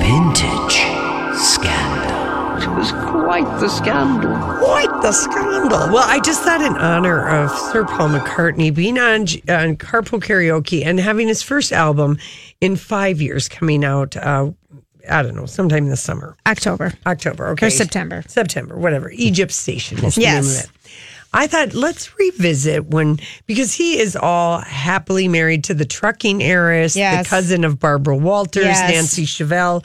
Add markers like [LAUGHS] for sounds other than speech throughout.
Vintage scandal. It was quite the scandal. Quite the scandal. Well, I just thought in honor of Sir Paul McCartney being on, on Carpool Karaoke and having his first album in five years coming out. Uh, I don't know, sometime in the summer. October. October, okay. Or September. September, whatever. Egypt Station is the Yes. name of it. I thought let's revisit when because he is all happily married to the trucking heiress, Yes. the cousin of Barbara Walters, Yes. Nancy Shevell,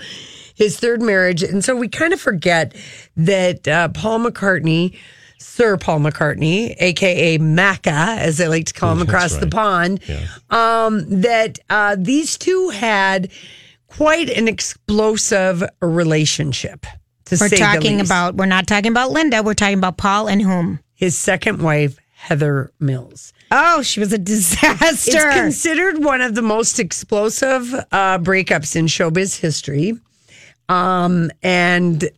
his third marriage, and so we kind of forget that uh, Paul McCartney, Sir Paul McCartney, aka Macca, as they like to call him [LAUGHS] across the pond, um, that uh, these two had quite an explosive relationship. To We're say the talking least about, we're not talking about Linda. We're talking about Paul and whom? His second wife, Heather Mills. Oh, she was a disaster. It's considered one of the most explosive uh, breakups in showbiz history. Um, and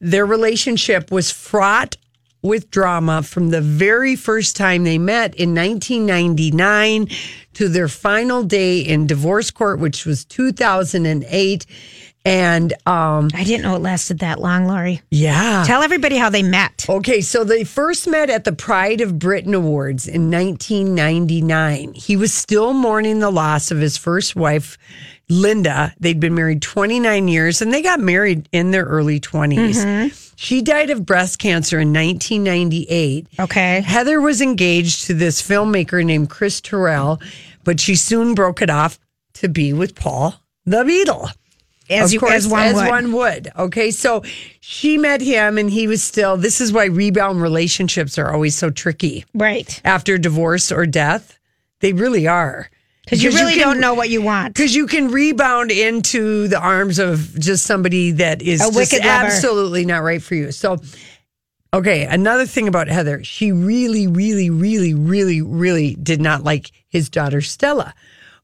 their relationship was fraught with drama from the very first time they met in 1999 to their final day in divorce court, which was 2008. And um, I didn't know it lasted that long, Laurie. yeah. Tell everybody how they met. Okay, so they first met at the Pride of Britain Awards in 1999. He was still mourning the loss of his first wife, Linda. They'd been married 29 years and they got married in their early 20s. She died of breast cancer in 1998. Okay. Heather was engaged to this filmmaker named Chris Terrill, but she soon broke it off to be with Paul the Beatle. As you- course, as one would. one would. Okay, so she met him, and he was still. This is why rebound relationships are always so tricky Right. after divorce or death. They really are. Because you really don't know what you want. Because you can rebound into the arms of just somebody that is absolutely not right for you. So, okay, another thing about Heather, she really, really, really, really, really did not like his daughter Stella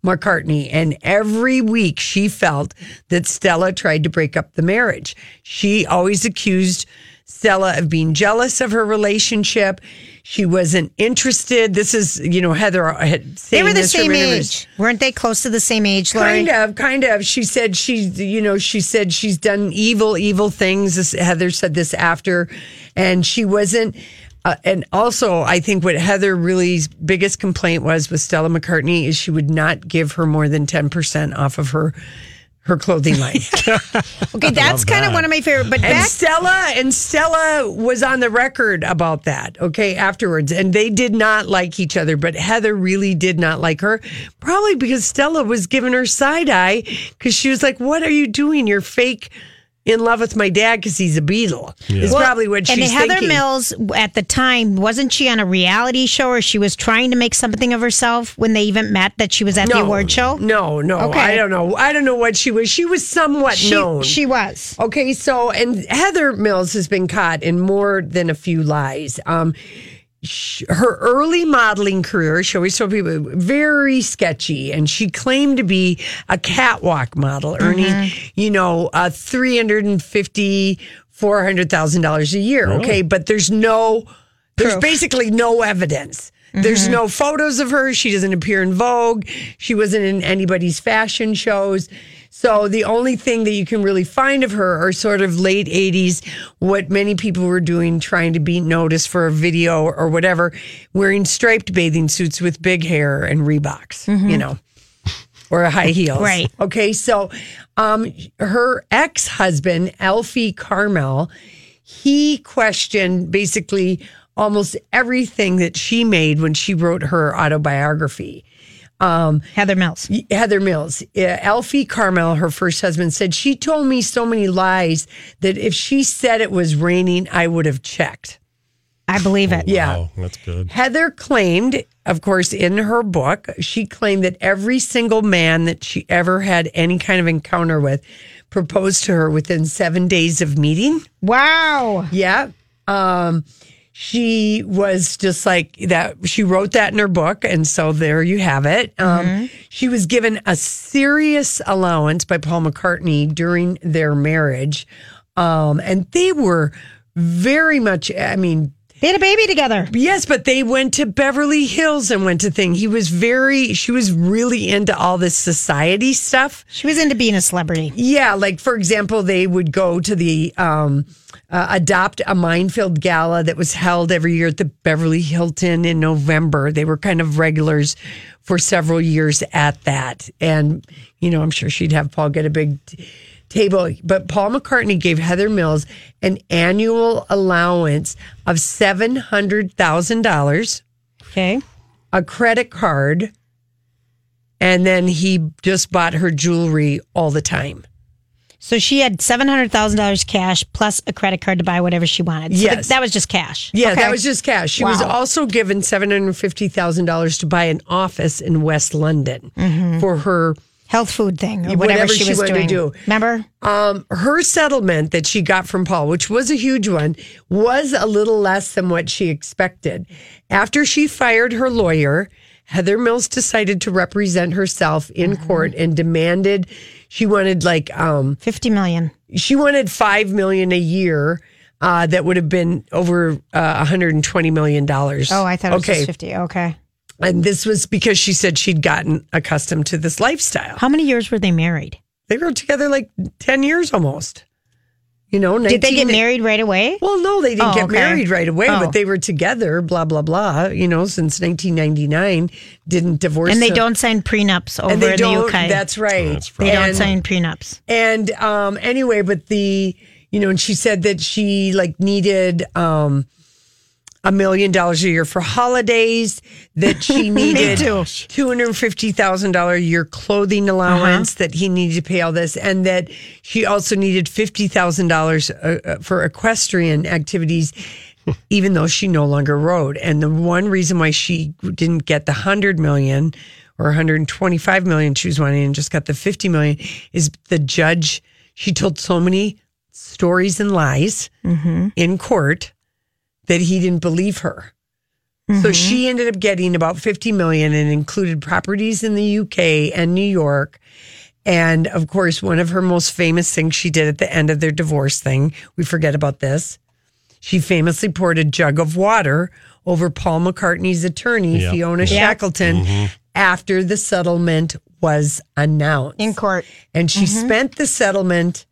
McCartney. And every week she felt that Stella tried to break up the marriage. She always accused Stella of being jealous of her relationship. She wasn't interested. This is, you know, Heather uh, had They were the same age. Weren't they close to the same age? Kind of, kind of. She said she's, you know, she said she's done evil, evil things. This, Heather said this after, and she wasn't. Uh, and also, I think what Heather really's biggest complaint was with Stella McCartney is she would not give her more than ten percent off of her her clothing line. [LAUGHS] Okay, that's kind of one of my favorite. But And back Stella and Stella was on the record about that, okay, afterwards. And they did not like each other, but Heather really did not like her. Probably because Stella was giving her side eye because she was like, What are you doing? You're fake in love with my dad because he's a Beatle. Is Well, probably what she's and Heather thinking. Mills at the time wasn't she on a reality show or she was trying to make something of herself when they even met that she was at the award show? No, no. Okay. I don't know. I don't know what she was. She was somewhat She, known. she was. Okay, so and Heather Mills has been caught in more than a few lies. Um, sh- her early modeling career, she always told people, very sketchy, and she claimed to be a catwalk model, earning, you know, uh, three hundred and fifty, four hundred thousand dollars a year. Okay, but there's no, there's Proof. basically no evidence. There's no photos of her. She doesn't appear in Vogue. She wasn't in anybody's fashion shows. So the only thing that you can really find of her are sort of late 80s, what many people were doing, trying to be noticed for a video or whatever, wearing striped bathing suits with big hair and Reeboks, you know. or high heels. Right. Okay. So, um, her ex husband, Alfie Karmal, he questioned basically almost everything that she made when she wrote her autobiography. Heather Mills. Heather Mills, Alfie Karmal, her first husband, said she told me so many lies that if she said it was raining, I would have checked. I believe it. Yeah. Wow, that's good. Heather claimed, of course, in her book, she claimed that every single man that she ever had any kind of encounter with proposed to her within seven days of meeting. Wow. Yeah. Um, she was just like that. She wrote that in her book. And so there you have it. Um, She was given a serious allowance by Paul McCartney during their marriage. Um, and they were very much, I mean, They had a baby together. Yes, but they went to Beverly Hills and went to thing. He was very, she was really into all this society stuff. She was into being a celebrity. Yeah, like for example, they would go to the um, uh, Adopt a Minefield Gala that was held every year at the Beverly Hilton in November. They were kind of regulars for several years at that. And, you know, I'm sure she'd have Paul get a big t- table. But Paul McCartney gave Heather Mills an annual allowance of $700,000 Okay. a credit card, and then he just bought her jewelry all the time. So she had seven hundred thousand dollars cash plus a credit card to buy whatever she wanted. So Yes. th- that was just cash. Yeah, Okay. that was just cash. She was also given seven hundred fifty thousand dollars to buy an office in West London mm-hmm. for her. Health food thing or Whatever whatever, she, she was doing. do. Remember? Um, her settlement that she got from Paul, which was a huge one, was a little less than what she expected. After she fired her lawyer, Heather Mills decided to represent herself in Mm-hmm. court and demanded she wanted like um Fifty million. she wanted five million a year. Uh, that would have been over uh, 120 million dollars. Oh, I thought it was okay. just fifty. Okay. And this was because she said she'd gotten accustomed to this lifestyle. How many years were they married? They were together like 10 years almost. You know, Did they get married right away? Well, no, they didn't Oh, get okay. married right away, Oh. but they were together, blah, blah, blah, you know, since 1999, didn't divorce. And they till- don't sign prenups over and they in don't, the UK. That's right. That's they don't And- sign prenups. And um, anyway, but the you know, and she said that she like needed um a million dollars a year for holidays, that she [LAUGHS] needed too. two hundred fifty thousand dollar a year clothing uh-huh. allowance, that he needed to pay all this, and that she also needed fifty thousand dollars uh, uh for equestrian activities. [LAUGHS] Even though she no longer rode, and the one reason why she didn't get the hundred million or 125 million she was wanting and just got the 50 million is the judge she told so many stories and lies mm-hmm. in court that he didn't believe her so mm-hmm. she ended up getting about 50 million and included properties in the uk and new york and of course one of her most famous things she did at the end of their divorce thing we forget about this she famously poured a jug of water over Paul McCartney's attorney, Yep. Fiona Yep. Shackleton, mm-hmm. after the settlement was announced. In court. And she mm-hmm. spent the settlement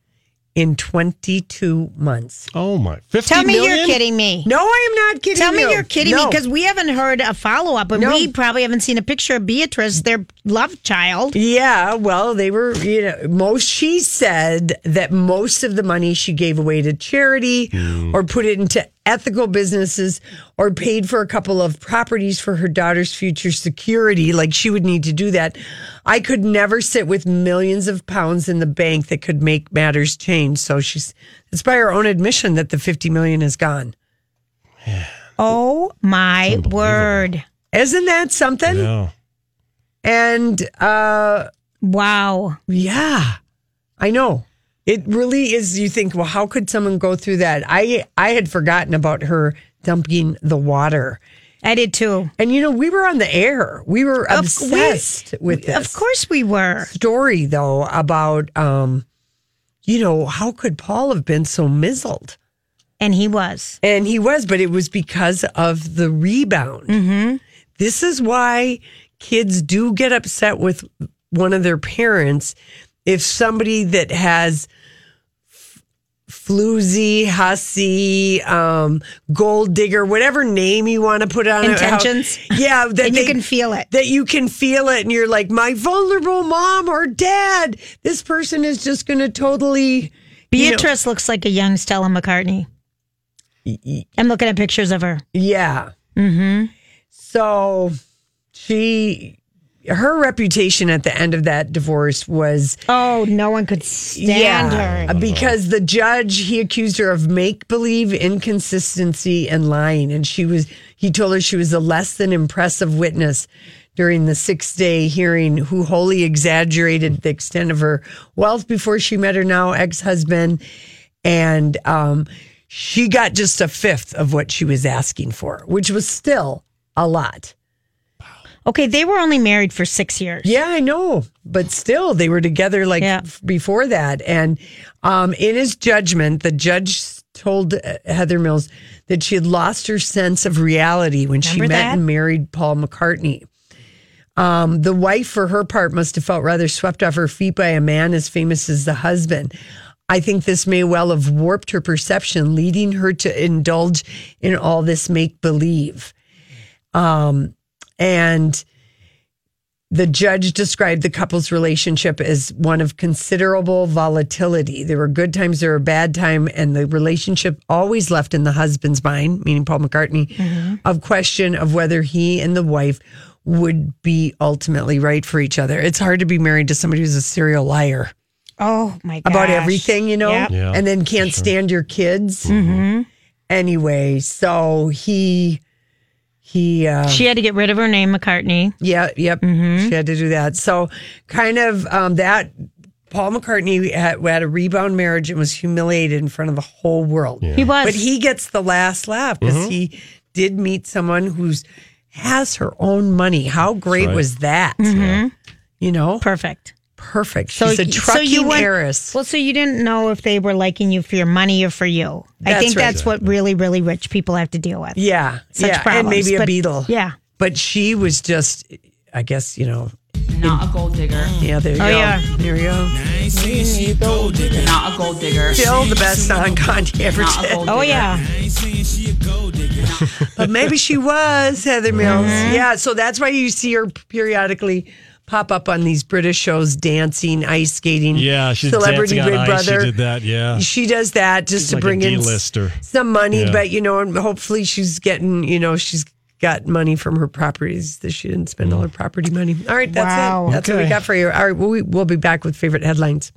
in 22 months. Oh my! Fifty Tell me million? you're kidding me. No, I am not kidding Tell me you. you're kidding me because we haven't heard a follow up, and No. we probably haven't seen a picture of Beatrice, their love child. Yeah, well, they were, you know, most, she said that most of the money she gave away to charity mm. or put it into ethical businesses or paid for a couple of properties for her daughter's future security. Like she would need to do that. I could never sit with millions of pounds in the bank that could make matters change. So she's, it's by her own admission that the 50 million is gone. Oh my word! Isn't that something? Yeah. And, uh, Wow. Yeah, I know. It really is. You think, well, how could someone go through that? I I had forgotten about her dumping the water, I did too. and you know, we were on the air. We were Of- obsessed with this. Of course we were. story though about um, you know, how could Paul have been so mizzled? And he was. And he was, but it was because of the rebound. Mm-hmm. This is why kids do get upset with one of their parents if somebody that has f- floozy, hussy, um, gold digger, whatever name you want to put on it. How- Intentions. yeah, [LAUGHS] that And you they- can feel it. That you can feel it, and you're like, my vulnerable mom or dad. This person is just going to totally. you know- Beatrice looks like a young Stella McCartney. I'm looking at pictures of her. Yeah. Mm-hmm. So she, her reputation at the end of that divorce was Oh, no one could stand her. because the judge he accused her of make believe, inconsistency, and lying, and she was he told her she was a less than impressive witness during the six day hearing who wholly exaggerated the extent of her wealth before she met her now ex husband, and um, she got just a fifth of what she was asking for, which was still a lot. Okay, they were only married for six years. Yeah, I know, but still, they were together like Yeah. f- before that. And um, in his judgment, the judge told uh, Heather Mills that she had lost her sense of reality when she met that? and married Paul McCartney. Um, the wife, for her part, must have felt rather swept off her feet by a man as famous as the husband. I think this may well have warped her perception, leading her to indulge in all this make believe. Um, and the judge described the couple's relationship as one of considerable volatility. There were good times, there were bad time, and the relationship always left in the husband's mind, meaning Paul McCartney, of question of whether he and the wife would be ultimately right for each other. It's hard to be married to somebody who's a serial liar Oh my god. about everything, you know, Yep. Yeah, and then can't stand your kids. Mm-hmm. Anyway, so he he uh She had to get rid of her name, McCartney. yeah, yep. Mm-hmm. She had to do that. So, kind of um, that. Paul McCartney had, had a rebound marriage and was humiliated in front of the whole world. He was. But he gets the last laugh because he did meet someone who's has her own money. How great right. was that? You know, perfect. Perfect. She's a trucking went- heiress. Well, so you didn't know if they were liking you for your money or for you. I think right. that's what really, really rich people have to deal with. yeah, Such yeah, and problems, maybe a but- Beatle. Yeah. but she was just, I guess you know, Not a gold digger. yeah. There you Oh, go. yeah. There you go. Not a gold digger. Still the best song Kanye ever did. Oh digger. yeah. But maybe she was Heather Mills. Mm-hmm. Yeah, so that's why you see her periodically pop up on these British shows, dancing, ice skating. Yeah, she's Celebrity dancing Big on ice. Brother. She did that. Yeah, She does that just She's to like bring in some money, Yeah. but you know, and hopefully she's getting, you know, she's got money from her properties that she didn't spend all mm. her property money. All right, that's Wow. it. That's what we got for you. All right, we'll, we'll be back with favorite headlines.